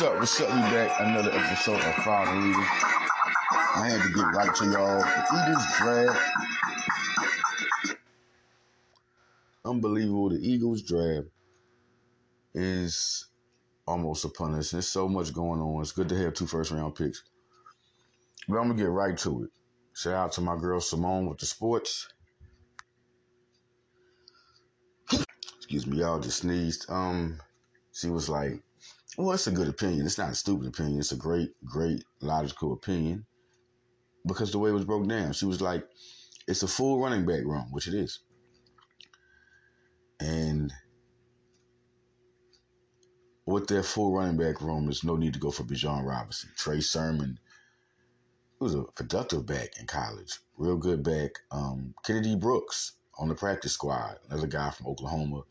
What's up? What's up? We back another episode of Father Eagle. I had to get right to y'all. The Eagles draft. Unbelievable. The Eagles draft is almost upon us. There's so much going on. It's good to have two first round picks. But I'm gonna get right to it. Shout out to my girl Simone with the sports. Excuse me, y'all just sneezed. Um, she was like, well, it's a good opinion. It's not a stupid opinion. It's a great, great, logical opinion. Because the way it was broke down, she was like, it's a full running back room, which it is. And with their full running back room, there's no need to go for Bijan Robinson. Trey Sermon was a productive back in college, real good back. Um, Kennedy Brooks on the practice squad, another guy from Oklahoma,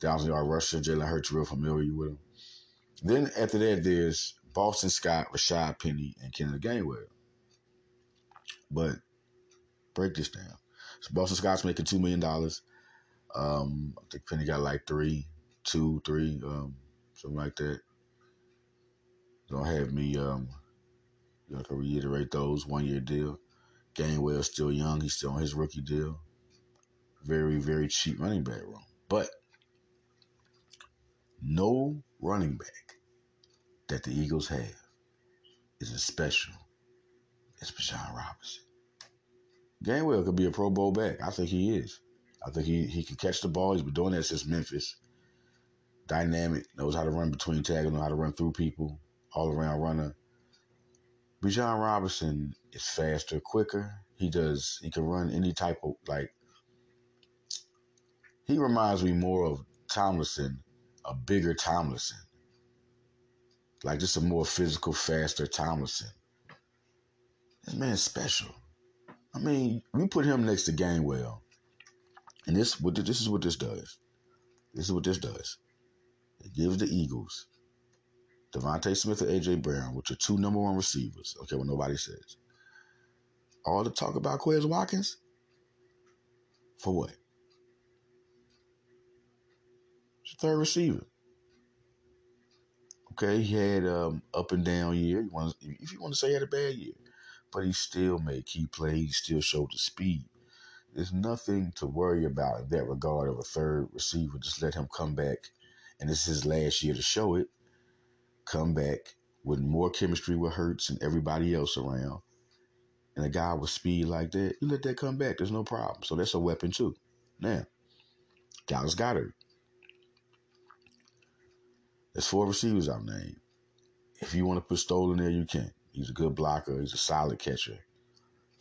thousand yard rusher. Jalen Hurts, real familiar with him. Then after that, there's Boston Scott, Rashaad Penny, and Kenneth Gainwell. But break this down. So Boston Scott's making two million dollars. Um, I think Penny got like three, two, three, um, something like that. Don't have me um you know, to reiterate those one year deal. Gainwell's still young, he's still on his rookie deal. Very, very cheap running back room. But no running back that the Eagles have is as special as Bijan Robinson. Gainwell could be a Pro Bowl back. I think he is. I think he, he can catch the ball. He's been doing that since Memphis. Dynamic, knows how to run between tackles, knows how to run through people, all around runner. Bijan Robinson is faster, quicker. He does. He can run any type of like. He reminds me more of Tomlinson, a bigger Tomlinson, like just a more physical, faster Tomlinson. This man's special. I mean, we put him next to Gainwell, and this what this is what this does. This is what this does. It gives the Eagles DeVonta Smith and AJ Brown, which are two number one receivers. Okay, what nobody says. All the talk about Quez Watkins. For what? It's third receiver. Okay, he had um, up and down year. If you want to say he had a bad year, but he still made key plays. He still showed the speed. There's nothing to worry about in that regard of a third receiver. Just let him come back, and this is his last year to show it come back with more chemistry with Hurts and everybody else around, and a guy with speed like that, you let that come back. There's no problem. So that's a weapon too. Now, Dallas Goedert. There's four receivers I've named. If you want to put Stoll in there, you can. He's a good blocker. He's a solid catcher.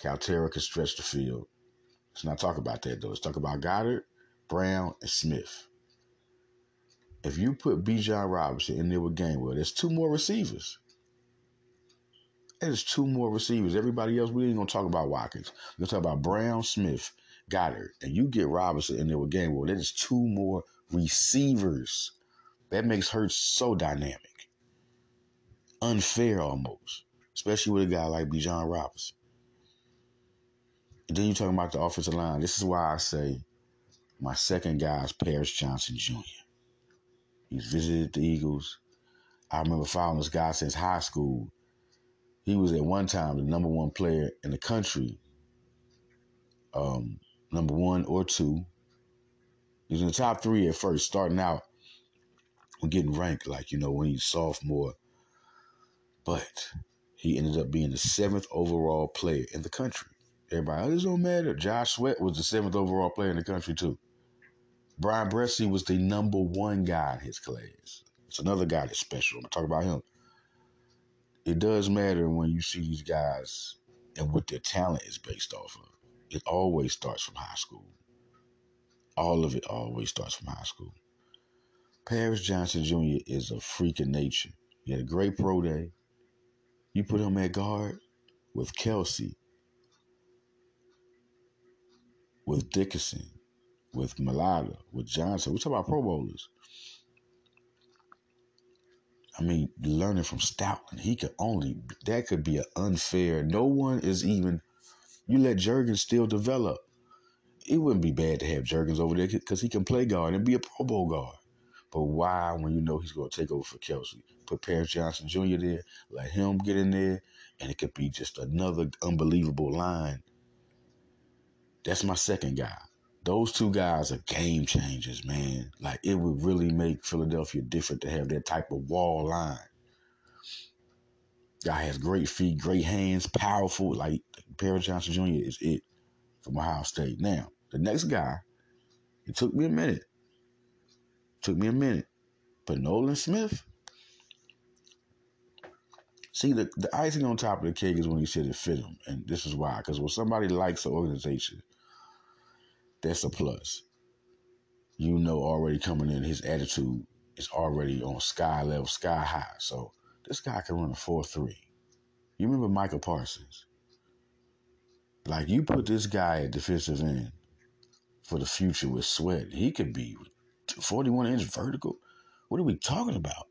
Calcaterra can stretch the field. Let's not talk about that though. Let's talk about Goedert, Brown, and Smith if you put Bijan Robinson in there with Gainwell, there's two more receivers. There's two more receivers. Everybody else, we ain't gonna talk about Watkins. We're gonna talk about Brown, Smith, Goedert. and you get Robinson in there with Gainwell. There's two more receivers. That makes her so dynamic, unfair almost, especially with a guy like Bijan Robinson. And then you're talking about the offensive line. This is why I say my second guy is Paris Johnson Jr. He's visited the Eagles. I remember following this guy since high school. He was at one time the number one player in the country, um, number one or two. He was in the top three at first, starting out getting ranked, like, you know, when he's sophomore. But he ended up being the seventh overall player in the country. Everybody, oh, this don't matter. Josh Sweat was the seventh overall player in the country, too. Bryan Bresee was the number one guy in his class. It's another guy that's special. I'm going to talk about him. It does matter when you see these guys and what their talent is based off of. It always starts from high school. All of it always starts from high school. Paris Johnson Jr. is a freak of nature. He had a great pro day. You put him at guard with Kelce, with Dickinson, with Mailata, with Johnson. We talk about Pro Bowlers. I mean, learning from Stoutland, he could only that could be an unfair. No one is even. You let Jurgens still develop. It wouldn't be bad to have Jurgens over there because he can play guard and be a Pro Bowl guard. But why when you know he's going to take over for Kelce, Put Paris Johnson Jr. there, let him get in there, and it could be just another unbelievable line. That's my second guy. Those two guys are game changers, man. Like it would really make Philadelphia different to have that type of wall line. Guy has great feet, great hands, powerful. Like Paris Johnson Jr. is it from Ohio State. Now, the next guy, it took me a minute. Took me a minute. But Nolan Smith, see, the, the icing on top of the cake is when he said it fit him. And this is why. Because when somebody likes an organization, that's a plus. You know, already coming in, his attitude is already on sky level, sky high. So this guy can run a 4 3. You remember Micah Parsons? Like, you put this guy at defensive end for the future with Sweat, he could be 41 inch vertical. What are we talking about?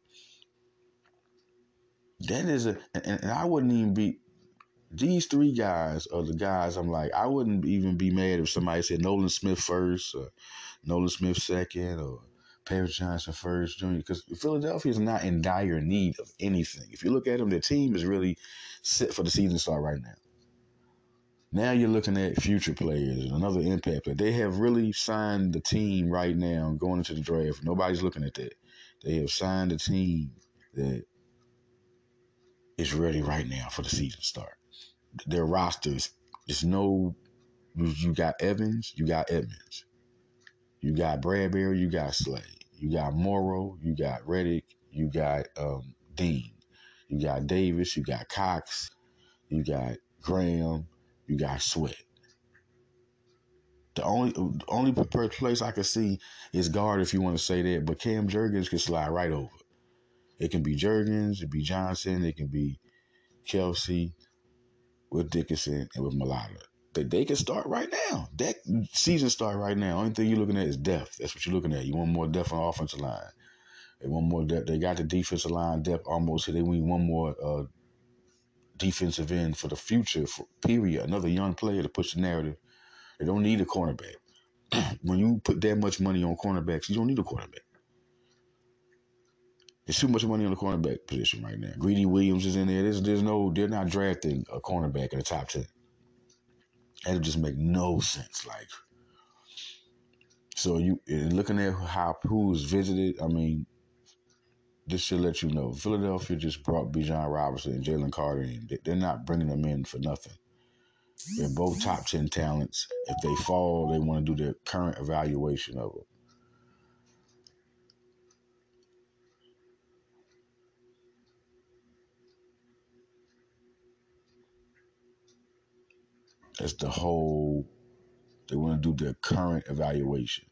That is a, and, and I wouldn't even be, these three guys are the guys I'm like, I wouldn't even be mad if somebody said Nolan Smith first, or Nolan Smith second, or Paris Johnson first, Junior, because Philadelphia is not in dire need of anything. If you look at them, their team is really set for the season start right now. Now you're looking at future players and another impact player. They have really signed the team right now going into the draft. Nobody's looking at that. They have signed a team that is ready right now for the season start. Their rosters, there's no, you got Evans, you got Edmonds. You got Bradberry, you got Slay. You got Morrow, you got Reddick, you got um, Dean. You got Davis, you got Cox, you got Graham, you got Sweat. The only the only place I can see is guard if you want to say that, but Cam Jurgens can slide right over. It can be Jurgens, it be Johnson, it can be Kelce with Dickinson and with Mailata. They, they can start right now. That season start right now. Only thing you're looking at is depth. That's what you're looking at. You want more depth on offensive line. They want more depth. They got the defensive line depth almost here. They need one more uh, defensive end for the future, for, period. Another young player to push the narrative. They don't need a cornerback. when you put that much money on cornerbacks, you don't need a cornerback. There's too much money on the cornerback position right now. Greedy Williams is in there. There's, there's no, they're not drafting a cornerback in the top 10. That just make no sense. Like, so you, looking at how, who's visited, I mean, this should let you know Philadelphia just brought Bijan Robinson and Jalen Carter in. They're not bringing them in for nothing. They're both top 10 talents. If they fall, they want to do their current evaluation of them. That's the whole, they want to do their current evaluation.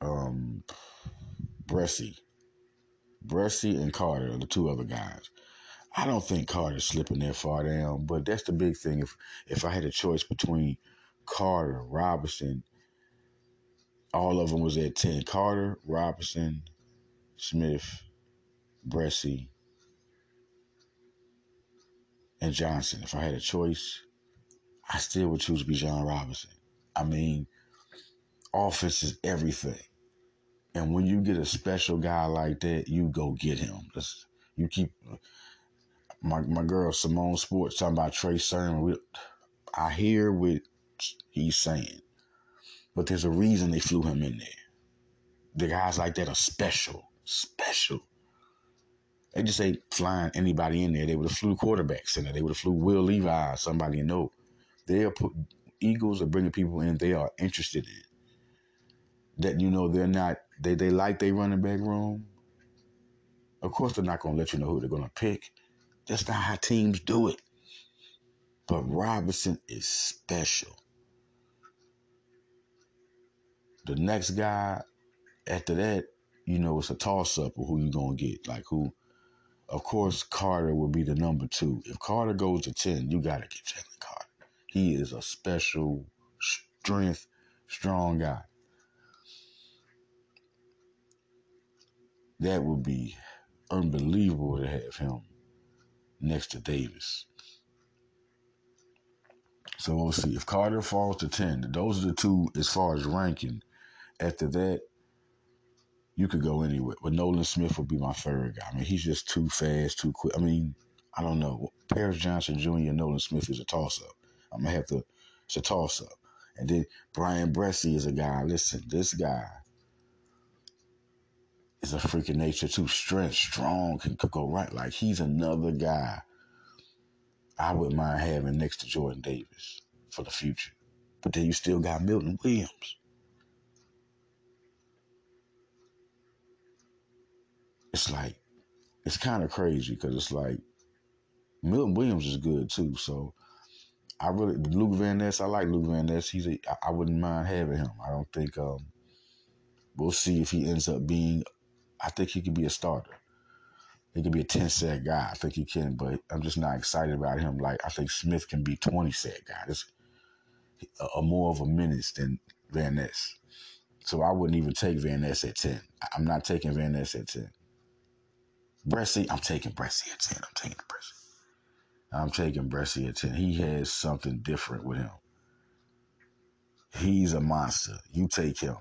Um, Bresee. Bresee and Carter are the two other guys. I don't think Carter's slipping that far down, but that's the big thing. If if I had a choice between Carter, Robinson, all of them was at 10. Carter, Robinson, Smith, Bresee, and Johnson. If I had a choice, I still would choose Bijan Robinson. I mean, offense is everything. And when you get a special guy like that, you go get him. That's, you keep my my girl Simone Sports talking about Trey Sermon. I hear what he's saying, but there's a reason they flew him in there. The guys like that are special, special. They just ain't flying anybody in there. They would have flew quarterbacks in there. They would have flew Will Levis, somebody you know. They'll put Eagles are bringing people in they are interested in. That you know they're not they they like they running back room. Of course they're not gonna let you know who they're gonna pick. That's not how teams do it. But Robinson is special. The next guy after that, you know, it's a toss up of who you're gonna get. Like who of course, Carter will be the number two. If Carter goes to 10, you got to get Jalen Carter. He is a special strength, strong guy. That would be unbelievable to have him next to Davis. So we'll see. If Carter falls to 10, those are the two as far as ranking. After that, you could go anywhere. But Nolan Smith would be my third guy. I mean, he's just too fast, too quick. I mean, I don't know. Paris Johnson Jr. and Nolan Smith is a toss up. I'm going to have to, it's a toss up. And then Bryan Bresee is a guy. Listen, this guy is a freaking nature too. Strength, strong, can, can go right. Like he's another guy I wouldn't mind having next to Jordan Davis for the future. But then you still got Milton Williams. It's like, it's kind of crazy because it's like Milton Williams is good too. So I really, Luke Van Ness, I like Luke Van Ness. He's a, I wouldn't mind having him. I don't think, um, we'll see if he ends up being, I think he could be a starter. He could be a 10 sack guy. I think he can, but I'm just not excited about him. Like, I think Smith can be 20 sack guy. It's a, a more of a menace than Van Ness. So I wouldn't even take Van Ness at 10. I'm not taking Van Ness at 10. Bresee, I'm taking Bresee at 10. I'm taking Bresee. I'm taking Bresee at 10. He has something different with him. He's a monster. You take him.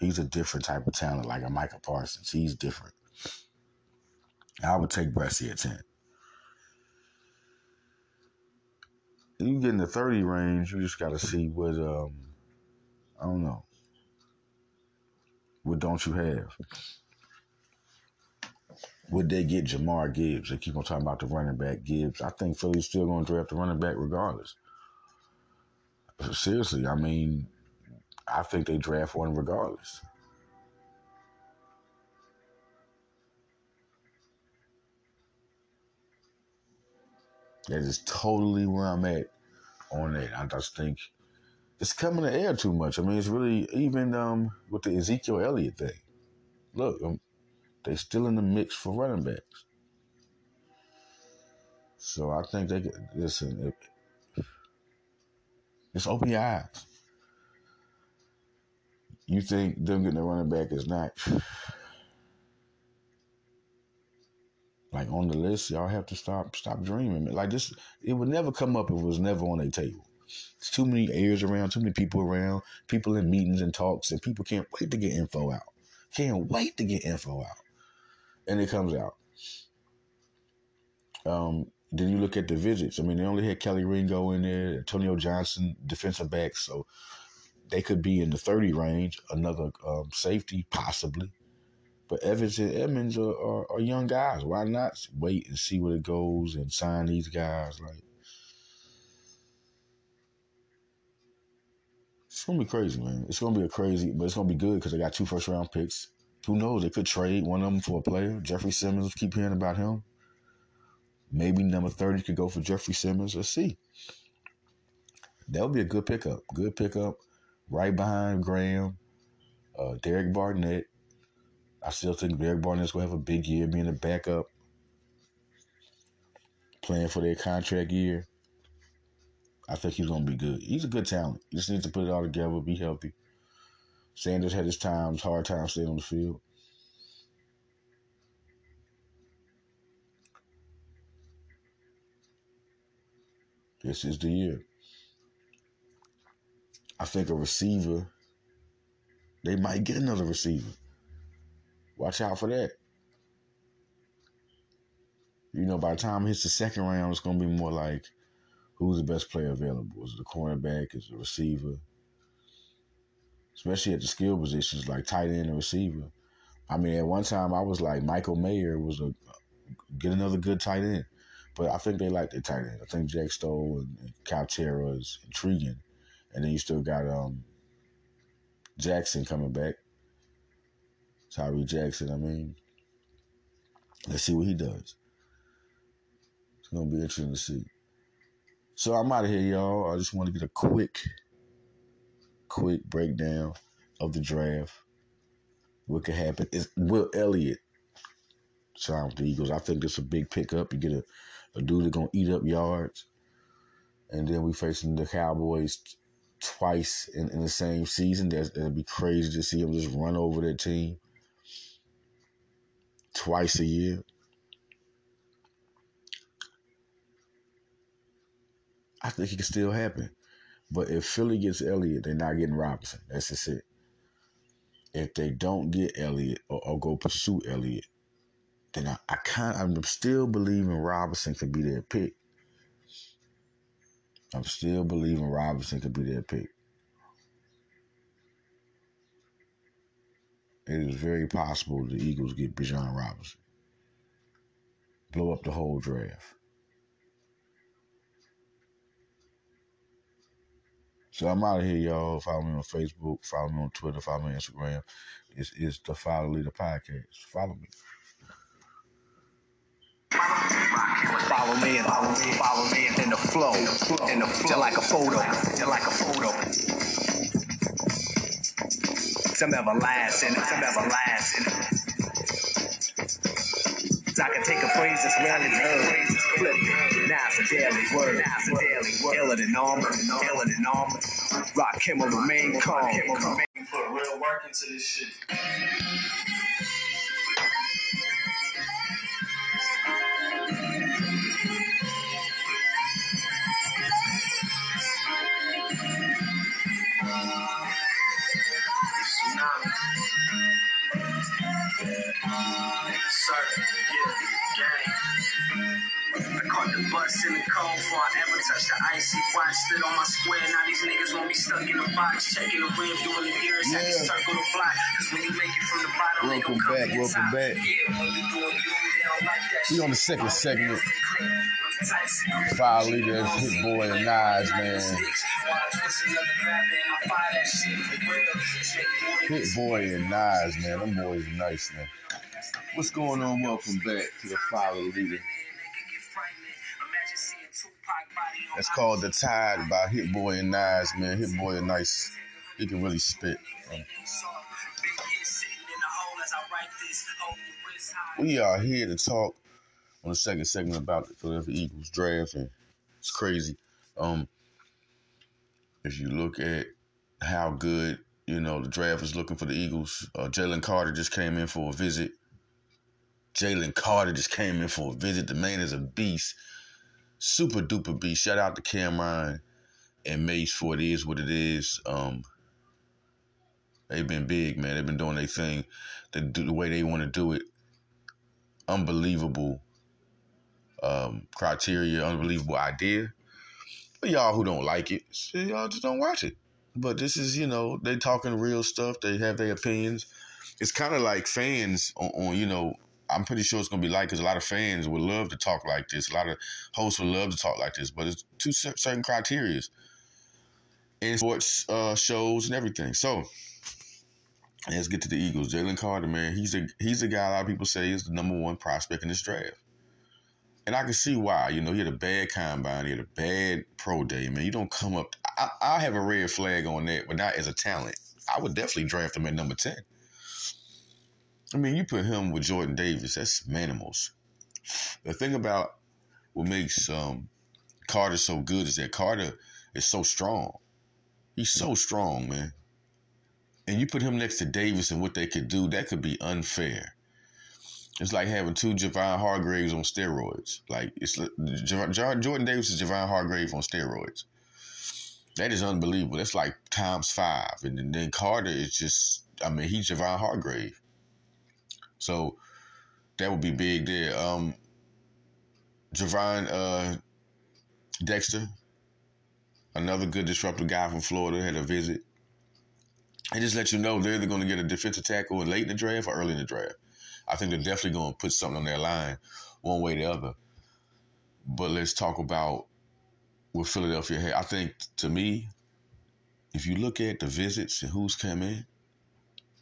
He's a different type of talent, like a Micah Parsons. He's different. I would take Bresee at 10. You get in the 30 range, you just got to see what, um, I don't know. What don't you have? Would they get Jahmyr Gibbs? They keep on talking about the running back Gibbs. I think Philly's still going to draft the running back regardless. Seriously, I mean, I think they draft one regardless. That is totally where I'm at on that. I just think it's coming to air too much. I mean, it's really even um, with the Ezekiel Elliott thing. Look, um, they still in the mix for running backs. So I think they could listen. It, it's open your eyes. You think them getting a running back is not like on the list, y'all have to stop stop dreaming. Like this, it would never come up if it was never on a table. It's too many ears around, too many people around, people in meetings and talks, and people can't wait to get info out. Can't wait to get info out, and it comes out. Um, then you look at the visits. I mean, they only had Kelee Ringo in there, Antonio Johnson, defensive back, so they could be in the thirty range. Another um, safety, possibly. But Evans and Edmonds are, are, are, young guys. Why not wait and see where it goes and sign these guys? Like, it's gonna be crazy, man. It's gonna be a crazy, but it's gonna be good because they got two first round picks. Who knows? They could trade one of them for a player. Jeffery Simmons. Keep hearing about him. Maybe number thirty could go for Jeffery Simmons. Let's see. That would be a good pickup. Good pickup. Right behind Graham, uh, Derek Barnett, I still think Greg Barnett's gonna have a big year, being a backup, playing for their contract year. I think he's gonna be good. He's a good talent. Just needs to put it all together, be healthy. Sanders had his times, hard times staying on the field. This is the year. I think a receiver, they might get another receiver. Watch out for that. You know, by the time it hits the second round, it's going to be more like who's the best player available? Is it the cornerback? Is it the receiver? Especially at the skill positions like tight end and receiver. I mean, at one time I was like Michael Mayer was a get another good tight end, but I think they like their tight end. I think Jack Stoll and, Calcaterra is intriguing, and then you still got um Jackson coming back. Tyree Jackson. I mean, let's see what he does. It's gonna be interesting to see. So I'm out of here, y'all. I just want to get a quick, quick breakdown of the draft. What could happen is Will Elliott sign with the Eagles. I think that's a big pickup. You get a, a dude that's gonna eat up yards, and then we facing the Cowboys twice in, in the same season. That's, that'd be crazy to see him just run over their team twice a year. I think it can still happen. But if Philly gets Elliott, they're not getting Robinson. That's just it. If they don't get Elliott or, or go pursue Elliott, then I, I kind I'm still believing Robinson could be their pick. I'm still believing Robinson could be their pick. It is very possible the Eagles get Bijan Robinson. Blow up the whole draft. So I'm out of here, y'all. Follow me on Facebook, follow me on Twitter, follow me on Instagram. It's, it's the Follow Leader Podcast. Follow me. Follow me and follow me, follow me in the flow, in the flow, just like a photo, just like a photo. Some everlasting, some everlasting. I can take a phrase that's rarely heard, flip it. Now it's a daily word, now it's a daily word. Iller than armor, iller than armor. Rock remain calm. Put real work into this shit. Sir, yeah, gang. I caught the bus in the cold before I ever touched the icy watch. Stood on my square, now these niggas want me stuck in a box. Checking the rear view the gears, had to circle the block. Cause when you make it from the bottom, they Welcome gon' come back, to the welcome top. back. Yeah, when you doing you, they don't like that We shit. on the second segment. Five the clip, with the tight secret. Fire leader, that's Hit Boy and Nas, man. Hit Boy and Nas, man. Them boys are nice, man. What's going on? Welcome back to the Follow Leader. That's called The Tide by Hit Boy and Nas, man. Hit Boy is nice. He can really spit. Um, we are here to talk on the second segment about the Philadelphia Eagles draft, and it's crazy. Um, if you look at how good you know the draft is looking for the Eagles, uh, Jalen Carter just came in for a visit. Jalen Carter just came in for a visit. The man is a beast, super duper beast. Shout out to Cameron and Mace for it is what it is. Um, they've been big, man. They've been doing their thing. They do the way they want to do it. Unbelievable um, criteria, unbelievable idea. But y'all who don't like it, y'all just don't watch it. But this is, you know, they talking real stuff. They have their opinions. It's kind of like fans on, on, you know, I'm pretty sure it's gonna be like because a lot of fans would love to talk like this. A lot of hosts would love to talk like this. But it's two certain criterias in sports uh, shows and everything. So let's get to the Eagles. Jalen Carter, man, he's a he's a guy a lot of people say is the number one prospect in this draft. And I can see why. You know, he had a bad combine, he had a bad pro day, man. You don't come up. I, I have a red flag on that, but not as a talent. I would definitely draft him at number 10. I mean, you put him with Jordan Davis, that's manimals. The thing about what makes um, Carter so good is that Carter is so strong. He's so strong, man. And you put him next to Davis and what they could do, that could be unfair. It's like having two Javon Hargraves on steroids. Like it's Jar- Jordan Davis is Javon Hargrave on steroids. That is unbelievable. That's like times five. And then, then Carter is just, I mean, he's Javon Hargrave. So that would be big there. Um, Gervon uh, Dexter, another good disruptive guy from Florida, had a visit. And just let you know they're either going to get a defensive tackle late in the draft or early in the draft. I think they're definitely going to put something on their line, one way or the other. But let's talk about what Philadelphia had. I think to me, if you look at the visits and who's come in,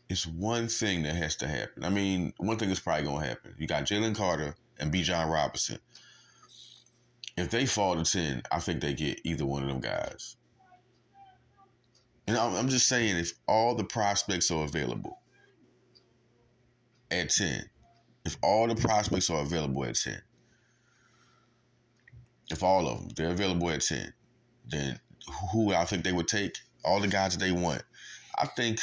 it's one thing that has to happen. I mean, one thing is probably going to happen. You got Jalen Carter and Bijan Robinson. If they fall to 10, I think they get either one of them guys. And I'm, just saying, if all the prospects are available at 10, if all the prospects are available at 10, if all of them, they're available at 10, then who I think they would take? All the guys that they want. I think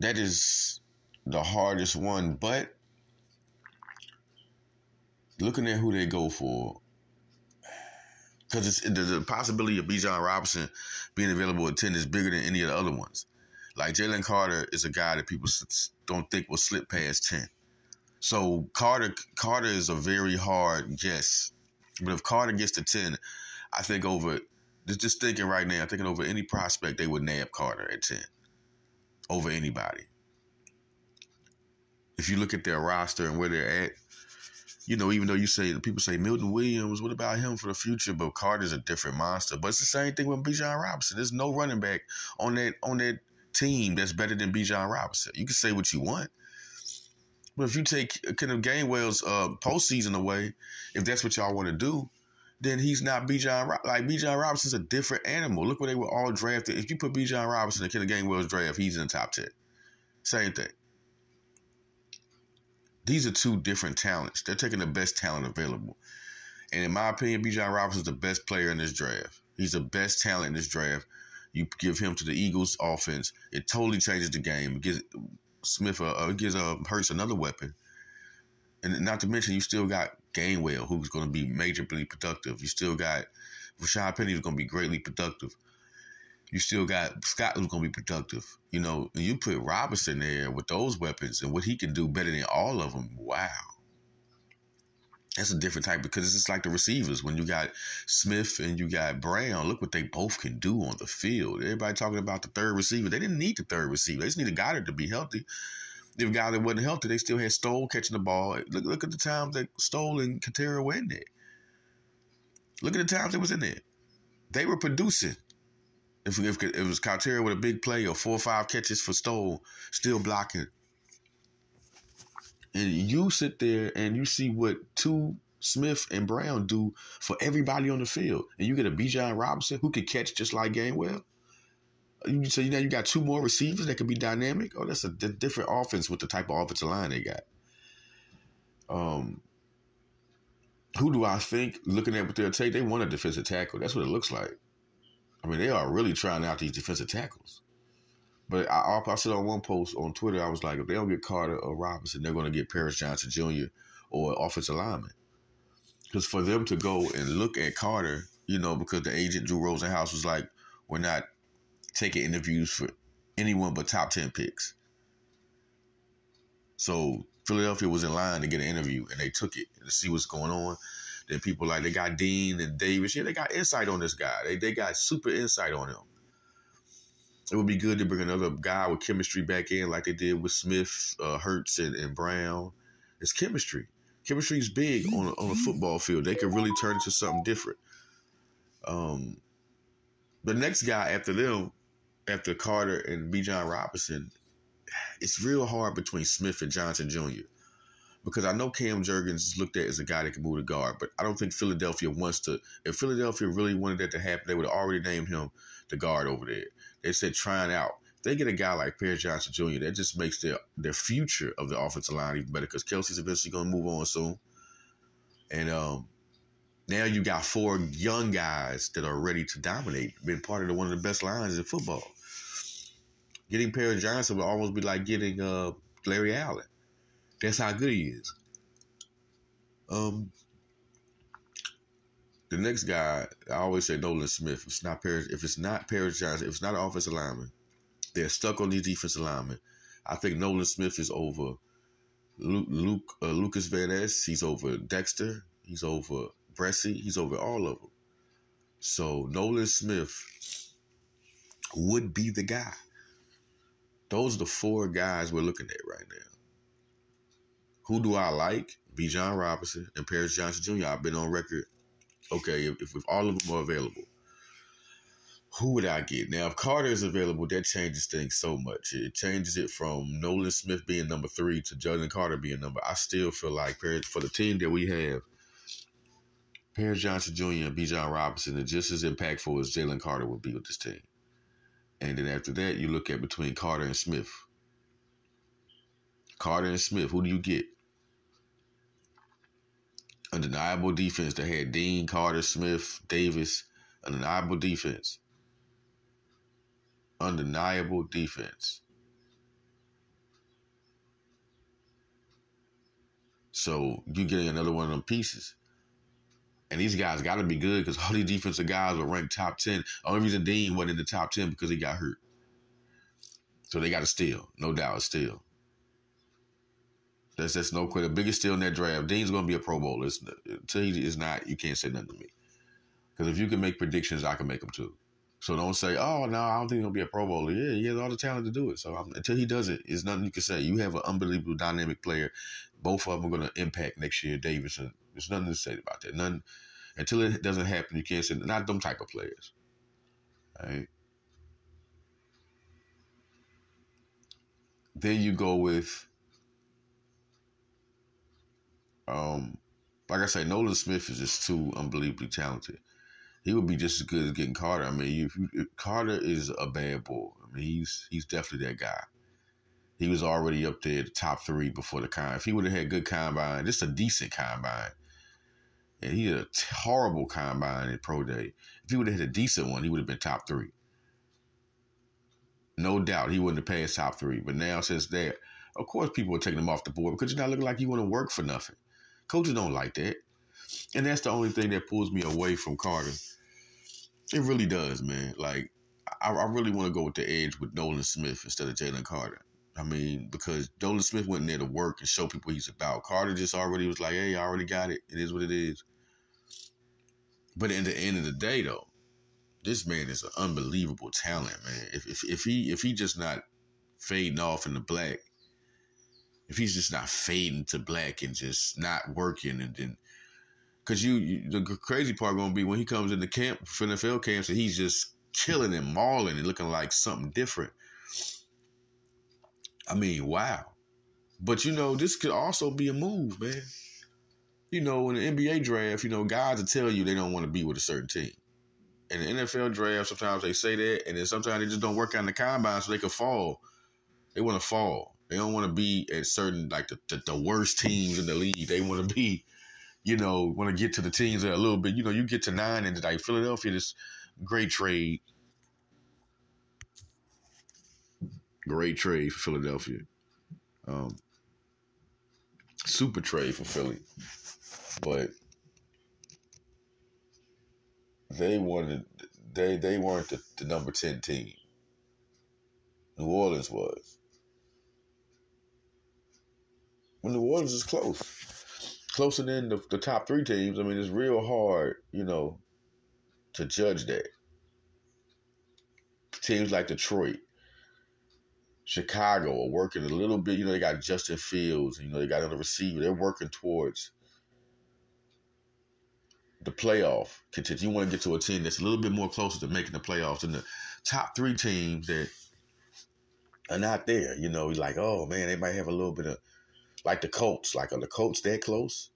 that is the hardest one, but looking at who they go for, because the, possibility of Bijan Robinson being available at ten is bigger than any of the other ones. Like Jalen Carter is a guy that people don't think will slip past ten. So Carter Carter is a very hard guess, but if Carter gets to ten, I think over just just thinking right now, thinking over any prospect, they would nab Carter at ten over anybody. If you look at their roster and where they're at, you know, even though you say people say Milton Williams, what about him for the future? But Carter's a different monster. But it's the same thing with Bijan Robinson. There's no running back on that on that team that's better than Bijan Robinson. You can say what you want. But if you take kind of Gainwell's uh, postseason away, if that's what y'all want to do, then he's not B. Bijan. Like Bijan Robinson's a different animal. Look where they were all drafted. If you put Bijan Robinson in Kenneth Gainwell's draft, he's in the top ten. Same thing. These are two different talents. They're taking the best talent available. And in my opinion, Bijan Robinson's the best player in this draft. He's the best talent in this draft. You give him to the Eagles offense, it totally changes the game. It gives Smith, uh, gives uh, Hurts another weapon. And not to mention, you still got Gainwell, who's going to be majorly productive. You still got Rashaad Penny, who's going to be greatly productive. You still got Scott, who's going to be productive. You know, and you put Robinson there with those weapons and what he can do better than all of them. Wow. That's a different type because it's just like the receivers. When you got Smith and you got Brown, look what they both can do on the field. Everybody talking about the third receiver. They didn't need the third receiver. They just needed Goedert to be healthy. If Goedert wasn't healthy, they still had Stoll catching the ball. Look, look at the times that Stoll and Katera were in there. Look at the times they was in there. They were producing. If, if, if it was Katera with a big play or four or five catches for Stoll, still blocking and you sit there and you see what two Smith and Brown do for everybody on the field, and you get a Bijan Robinson who could catch just like Gainwell. So you know you got two more receivers that can be dynamic. Oh, that's a different offense with the type of offensive line they got. Um, who do I think looking at what they'll take? They want a defensive tackle. That's what it looks like. I mean, they are really trying out these defensive tackles. But I, I said on one post on Twitter, I was like, if they don't get Carter or Robinson, they're going to get Paris Johnson Jr. or offensive lineman. Because for them to go and look at Carter, you know, because the agent Drew Rosenhaus was like, we're not taking interviews for anyone but top 10 picks. So Philadelphia was in line to get an interview and they took it to see what's going on. Then people like they got Dean and Davis. Yeah, they got insight on this guy. They they got super insight on him it would be good to bring another guy with chemistry back in, like they did with Smith, uh, Hurts, and, and Brown. It's chemistry. Chemistry is big on on a football field. They could really turn into something different. Um, the next guy after them, after Carter and Bijan Robinson, it's real hard between Smith and Johnson Jr. Because I know Cam Jurgens is looked at as a guy that can move the guard, but I don't think Philadelphia wants to. If Philadelphia really wanted that to happen, they would have already named him the guard over there. They said trying out. they get a guy like Paris Johnson Jr., that just makes their their future of the offensive line even better because Kelce's eventually going to move on soon. And um, now you got four young guys that are ready to dominate, been part of the, one of the best lines in football. Getting Paris Johnson would almost be like getting uh, Larry Allen. That's how good he is. Um, the next guy, I always say Nolan Smith. If it's not Paris, if it's not Paris Johnson, if it's not an offensive lineman, they're stuck on these defensive linemen. I think Nolan Smith is over Luke, Luke uh, Lukas Van Ness. He's over Dexter. He's over Bresee. He's over all of them. So Nolan Smith would be the guy. Those are the four guys we're looking at right now. Who do I like? Bijan Robinson and Paris Johnson Jr. I've been on record okay, if, if all of them are available, who would I get? Now, if Carter is available, that changes things so much. It changes it from Nolan Smith being number three to Jalen Carter being number. I still feel like for the team that we have, Paris Johnson Jr. and Bijan Robinson are just as impactful as Jalen Carter would be with this team. And then after that, you look at between Carter and Smith. Carter and Smith, who do you get? undeniable defense that had Dean, Carter, Smith, Davis, undeniable defense. Undeniable defense. So you're getting another one of them pieces. And these guys got to be good because all these defensive guys were ranked top 10. The only reason Dean wasn't in the top 10 because he got hurt. So they got to steal. No doubt, steal. That's that's no question. The biggest steal in that draft. Dean's going to be a Pro Bowler. It's, until he is not, you can't say nothing to me. Because if you can make predictions, I can make them too. So don't say, "Oh no, I don't think he'll be a Pro Bowler." Yeah, he has all the talent to do it. So um, until he does it, there's nothing you can say. You have an unbelievable dynamic player. Both of them are going to impact next year. Davidson. There's nothing to say about that. None until it doesn't happen. You can't say not them type of players. Right. Then you go with, um, like I say, Nolan Smith is just too unbelievably talented he would be just as good as getting Carter. I mean, you, Carter is a bad boy. I mean, he's he's definitely that guy. He was already up there, the top three before the combine. If he would have had good combine, just a decent combine, and he had a horrible combine in pro day. If he would have had a decent one, he would have been top three. No doubt, he wouldn't have passed top three. But now, since that, of course, people are taking him off the board because you're not looking like you want to work for nothing. Coaches don't like that, and that's the only thing that pulls me away from Carter it really does, man. Like, I, I really want to go with the edge with Nolan Smith instead of Jalen Carter. I mean, because Nolan Smith went there to work and show people he's about. Carter just already was like, hey, I already got it. It is what it is. But in the end of the day, though, this man is an unbelievable talent, man. If if, if he if he just not fading off in the black, if he's just not fading to black and just not working and then because you, you, the crazy part to be when he comes into camp, NFL camps, and he's just killing and mauling and looking like something different. I mean, wow. But you know, this could also be a move, man. You know, in the NBA draft, you know, guys will tell you they don't want to be with a certain team. In the NFL draft, sometimes they say that, and then sometimes they just don't work on the combine so they can fall. They want to fall. They don't want to be at certain like the, the, the worst teams in the league. They want to be you know, want to get to the teams that a little bit. You know, you get to nine and like Philadelphia, this great trade. Great trade for Philadelphia. Um, super trade for Philly. But they wanted they they weren't the, the number ten team. New Orleans was. When New Orleans is close closer than the, the top three teams, I mean, it's real hard, you know, to judge that. Teams like Detroit, Chicago are working a little bit. You know, they got Justin Fields. You know, they got another receiver. They're working towards the playoff contention. You want to get to a team that's a little bit more closer to making the playoffs than the top three teams that are not there. You know, like, oh man, they might have a little bit of like the Colts. Like, are the Colts that close?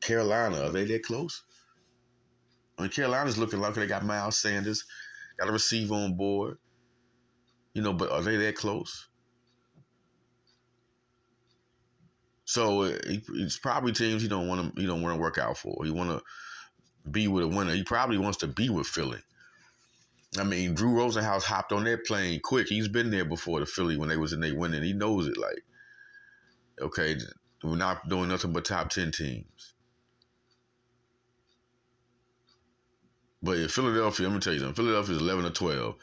Carolina, are they that close? Mean, Carolina's looking like they got Miles Sanders, got a receiver on board. You know, but are they that close? So uh, it's probably teams he don't want to he don't want to work out for. He want to be with a winner. He probably wants to be with Philly. I mean, Drew Rosenhaus hopped on that plane quick. He's been there before the Philly when they was in they winning. He knows it. Like, okay, we're not doing nothing but top ten teams. But in Philadelphia, I'm gonna tell you something. Philadelphia is 11 or 12.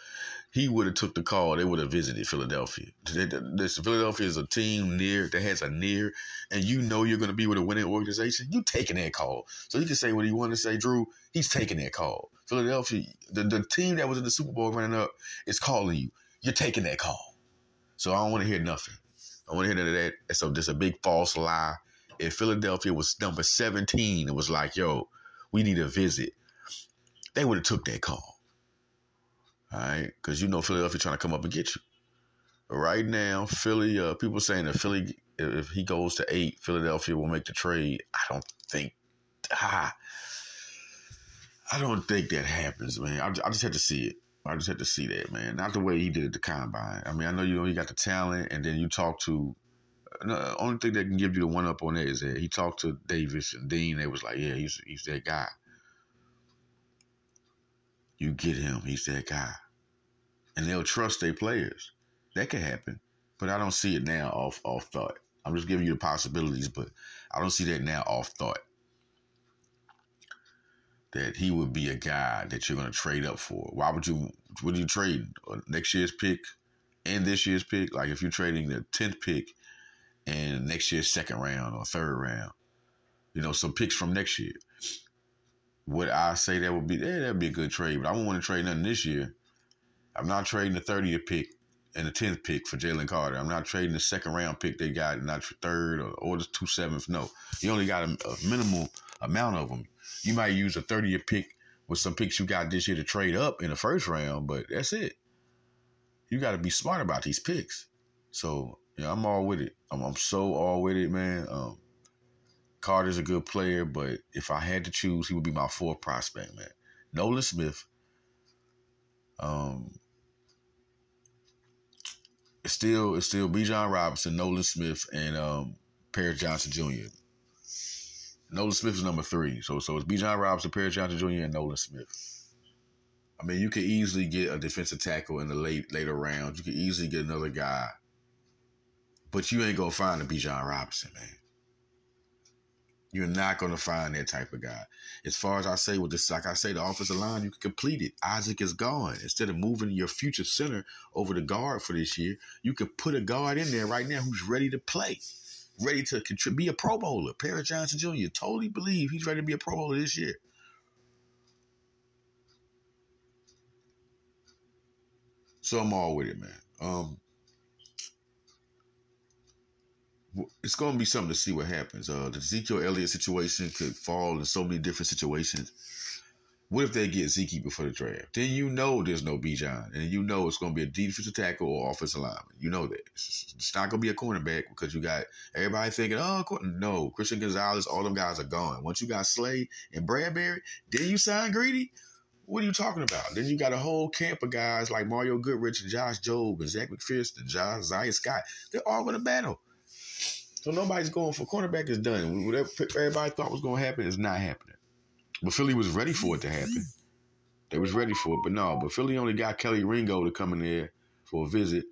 He would have took the call. They would have visited Philadelphia. This Philadelphia is a team near that has a near, and you know you're gonna be with a winning organization. You taking that call, so he can say what he want to say. Drew, he's taking that call. Philadelphia, the, the team that was in the Super Bowl running up is calling you. You're taking that call. So I don't want to hear nothing. I want to hear none of that. So just a big false lie. If Philadelphia was number 17, it was like, yo, we need a visit they would have took that call. All right, because you know Philadelphia trying to come up and get you. Right now, Philly, uh, people saying that Philly, if he goes to eight, Philadelphia will make the trade. I don't think. Ah, I don't think that happens, man. I, I just had to see it. I just had to see that, man. Not the way he did it the combine. I mean, I know you know he got the talent, and then you talk to. The only thing that can give you the one up on that is that he talked to Davis and Dean. They was like, yeah, he's he's that guy. You get him, he's that guy. And they'll trust their players. That could happen. But I don't see it now off off thought. I'm just giving you the possibilities, but I don't see that now off thought. That he would be a guy that you're going to trade up for. Why would you? Would you trade uh, next year's pick and this year's pick? Like if you're trading the tenth pick and next year's second round or third round, you know, some picks from next year. Would I say that would be? Yeah, that'd be a good trade. But I won't want to trade nothing this year. I'm not trading the 30th pick and the 10th pick for Jalen Carter. I'm not trading the second round pick they got, not your third or, or the two seventh. No, you only got a, a, minimal amount of them. You might use a 30th pick with some picks you got this year to trade up in the first round, but that's it. You got to be smart about these picks. So yeah, I'm all with it. I'm, I'm so all with it, man. Um, Carter's a good player, but if I had to choose, he would be my fourth prospect, man. Nolan Smith. Um, it's still it's still Bijan Robinson, Nolan Smith, and um, Paris Johnson Jr. Nolan Smith is number three. So so it's Bijan Robinson, Paris Johnson Jr., and Nolan Smith. I mean, you could easily get a defensive tackle in the late later rounds. You could easily get another guy, but you ain't gonna find a Bijan Robinson, man. You're not going to find that type of guy. As far as I say with this, like I say, the offensive line, you can complete it. Isaac is gone. Instead of moving your future center over the guard for this year, you can put a guard in there right now who's ready to play, ready to contribute, be a Pro Bowler. Paris Johnson Jr. Totally believe he's ready to be a Pro Bowler this year. So I'm all with it, man. Um, it's going to be something to see what happens. Uh, the Ezekiel Elliott situation could fall in so many different situations. What if they get Zeke before the draft? Then you know there's no Bijan, and you know it's going to be a defensive tackle or offensive lineman. You know that it's not going to be a cornerback because you got everybody thinking, oh, no, Christian Gonzalez, all them guys are gone. Once you got Slay and Bradberry, then you sign Greedy. What are you talking about? Then you got a whole camp of guys like Mario Goodrich and Josh Jobe and Zech McPhearson and Josiah Scott. They're all going to battle. So nobody's going for cornerback is done. Whatever everybody thought was going to happen is not happening. But Philly was ready for it to happen. They was ready for it, but no. But Philly only got Kelee Ringo to come in there for a visit.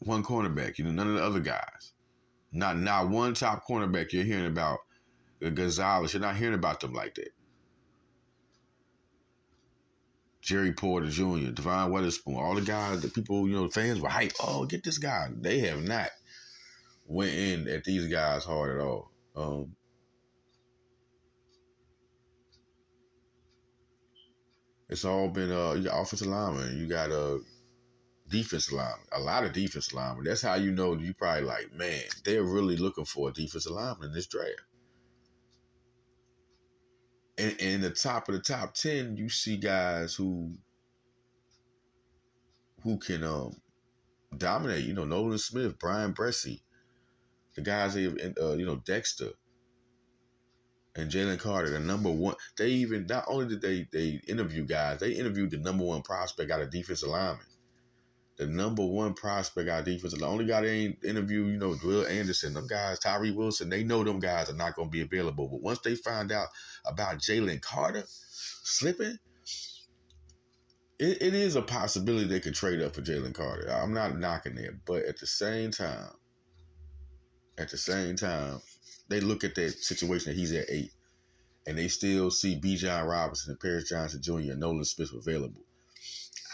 One cornerback, you know, none of the other guys. Not not one top cornerback you're hearing about. Uh, Gonzalez, you're not hearing about them like that. Joey Porter Jr., Devon Witherspoon, all the guys that people, you know, the fans were hype. Oh, get this guy. They have not went in at these guys hard at all. Um, it's all been uh, offensive lineman, you got a defensive lineman, a lot of defensive linemen. That's how you know you probably like, man, they're really looking for a defensive lineman in this draft. And, in the top of the top ten, you see guys who who can um dominate. You know, Nolan Smith, Bryan Bresee, the guys they uh, you know Dexter and Jalen Carter, the number one. They even not only did they they interview guys, they interviewed the number one prospect out of defensive lineman. The number one prospect out of defensive. The only guy they ain't interview, you know, Will Anderson, them guys, Tyree Wilson. They know them guys are not going to be available. But once they find out about Jalen Carter slipping, it, it is a possibility they could trade up for Jalen Carter. I'm not knocking it, but at the same time, at the same time, they look at that situation that he's at eight, and they still see Bijan Robinson and Paris Johnson Jr. and Nolan Smith available.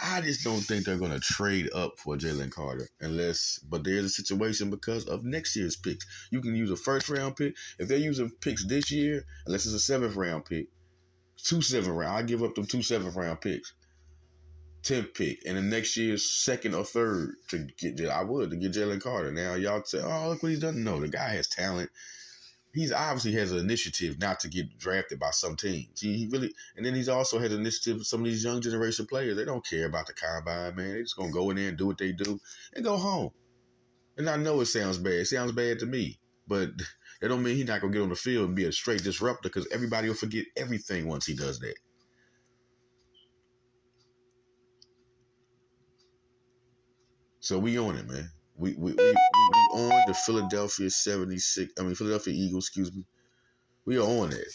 I just don't think they're going to trade up for Jalen Carter unless, but there's a situation because of next year's picks. You can use a first round pick. If they're using picks this year, unless it's a seventh round pick, two seventh round, I give up them two seventh round picks. 10th pick and the next year's second or third to get I would to get Jalen Carter. Now y'all say, oh look what he's done. No, the guy has talent. He's obviously has an initiative not to get drafted by some teams. He, he really and then he's also had an initiative with some of these young generation players. They don't care about the combine, man. They just gonna go in there and do what they do and go home. And I know it sounds bad. It sounds bad to me. But that don't mean he's not gonna get on the field and be a straight disruptor because everybody will forget everything once he does that. So we on it, man. We we, we, we, on the Philadelphia 76, I mean Philadelphia Eagles, excuse me. We are on it.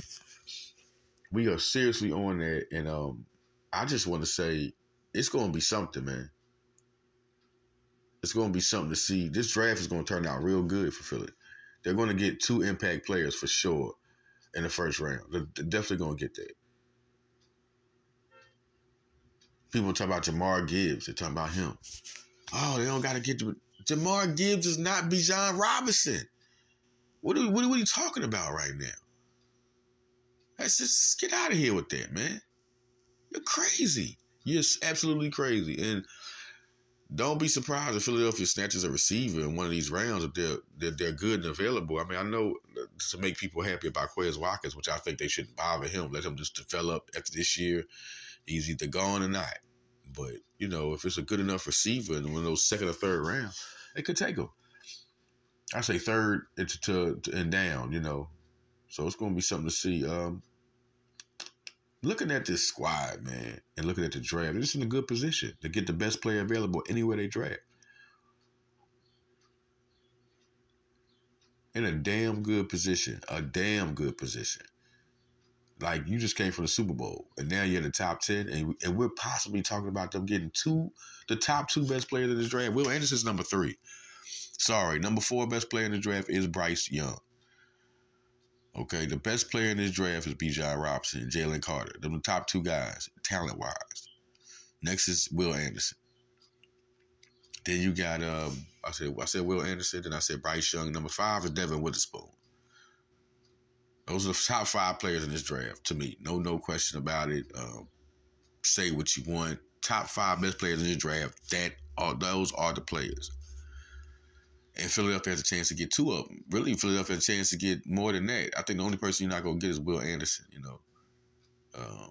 We are seriously on that. And um I just want to say it's gonna be something, man. it's to be something to see. This draft is to turn out real good for Philly. They're to get two impact players for sure in the first round. They're, they're definitely to get that. People talk about Jahmyr Gibbs. They're talking about him. Oh, they don't got to get to Jahmyr Gibbs is not Bijan Robinson. What are, what, are, what are you talking about right now? Let's just get out of here with that, man. You're crazy. You're absolutely crazy. And don't be surprised if Philadelphia snatches a receiver in one of these rounds if they're, they're, they're good and available. I mean, I know uh, to make people happy about Quez Watkins, which I think they shouldn't bother him. Let him just develop after this year. He's either gone or not. But, you know, if it's a good enough receiver in one of those second or third rounds, it could take him. I say third to, to and down, you know. So it's going to be something to see. Um, looking at this squad, man, and looking at the draft, they're just in a good position to get the best player available anywhere they draft. In a damn good position, a damn good position. Like you just came from the Super Bowl, and now you're in the top ten, and, and we're possibly talking about them getting two, the top two best players in this draft. Will Anderson's number three. Sorry, number four best player in the draft is Bryce Young. Okay, the best player in this draft is Bijan Robinson Jalen Carter. They're the top two guys, talent wise. Next is Will Anderson. Then you got um, I said I said Will Anderson, then I said Bryce Young. Number five is Devon Witherspoon. Those are the top five players in this draft to me. No, no question about it. Um, say what you want. Top five best players in this draft. That are those are the players. And Philadelphia has a chance to get two of them. Really, Philadelphia has a chance to get more than that. I think the only person you're not going to get is Will Anderson, you know. Um,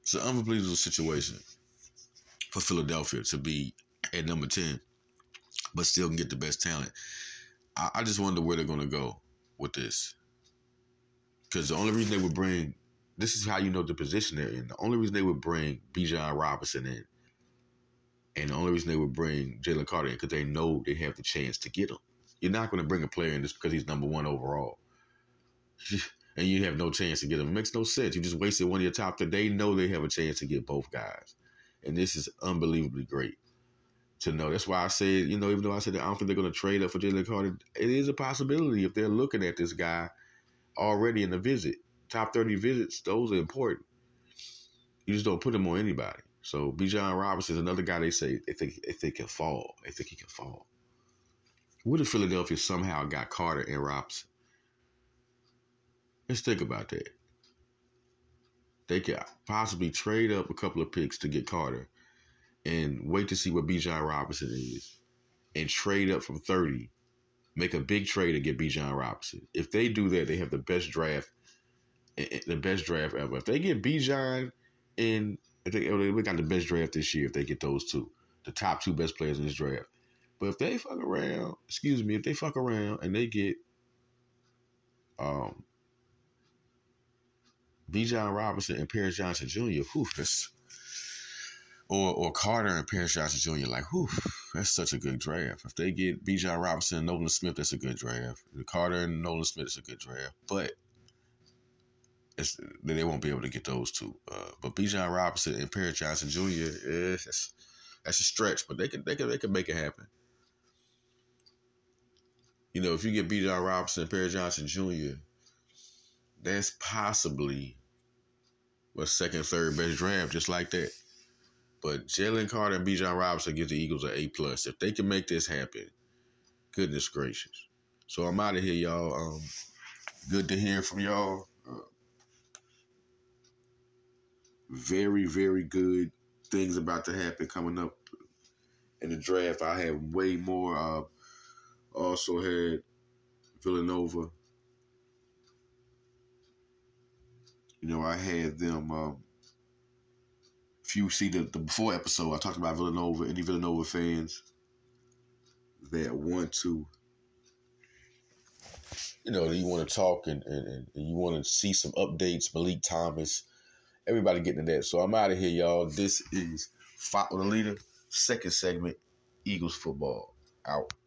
it's an unbelievable situation for Philadelphia to be at number 10, but still can get the best talent. I, I just wonder where they're to go with this. Because the only reason they would bring, this is how you know the position they're in. The only reason they would bring Bijan Robinson in and the only reason they would bring Jalen Carter in because they know they have the chance to get him. You're not going to bring a player in just because he's number one overall. and you have no chance to get him. It makes no sense. You just wasted one of your top. They know they have a chance to get both guys. And this is unbelievably great to know. That's why I said, you know, even though I said I don't think they're going to trade up for Jalen Carter, it is a possibility if they're looking at this guy already in the visit. Top 30 visits, those are important. You just don't put them on anybody. So Bijan Robinson is another guy they say they think if they can fall, they think he can fall. What if Philadelphia somehow got Carter and Robinson? Let's think about that. They could possibly trade up a couple of picks to get Carter and wait to see what Bijan Robinson is and trade up from 30, make a big trade to get Bijan Robinson. If they do that, they have the best draft, the best draft ever. If they get Bijan in if they, they got the best draft this year if they get those two, the top two best players in this draft. But if they fuck around, excuse me, if they fuck around and they get um Bijan Robinson and Paris Johnson Jr., whew, that's or or Carter and Paris Johnson Jr. Like, whew, that's such a good draft. If they get Bijan Robinson and Nolan Smith, that's a good draft. Carter and Nolan Smith is a good draft. But it's, they won't be able to get those two. Uh, but Bijan Robinson and Paris Johnson Jr. is that's, that's a stretch, but they can they can they can make it happen. You know, if you get Bijan Robinson and Paris Johnson Jr., that's possibly a second, third best draft, just like that. But Jalen Carter and Bijan Robinson give the Eagles an A plus. If they can make this happen, goodness gracious. So I'm out of here, y'all. Um, good to hear from y'all. very, very good things about to happen coming up in the draft. I had way more. Uh, also had Villanova. You know, I had them. Um, if you see the, the before episode, I talked about Villanova. Any Villanova fans that want to, you know, you want to talk and, and, and you want to see some updates. Malik Thomas everybody getting to that. So I'm out of here, y'all. This is Follow the Leader, second segment, Eagles football. Out.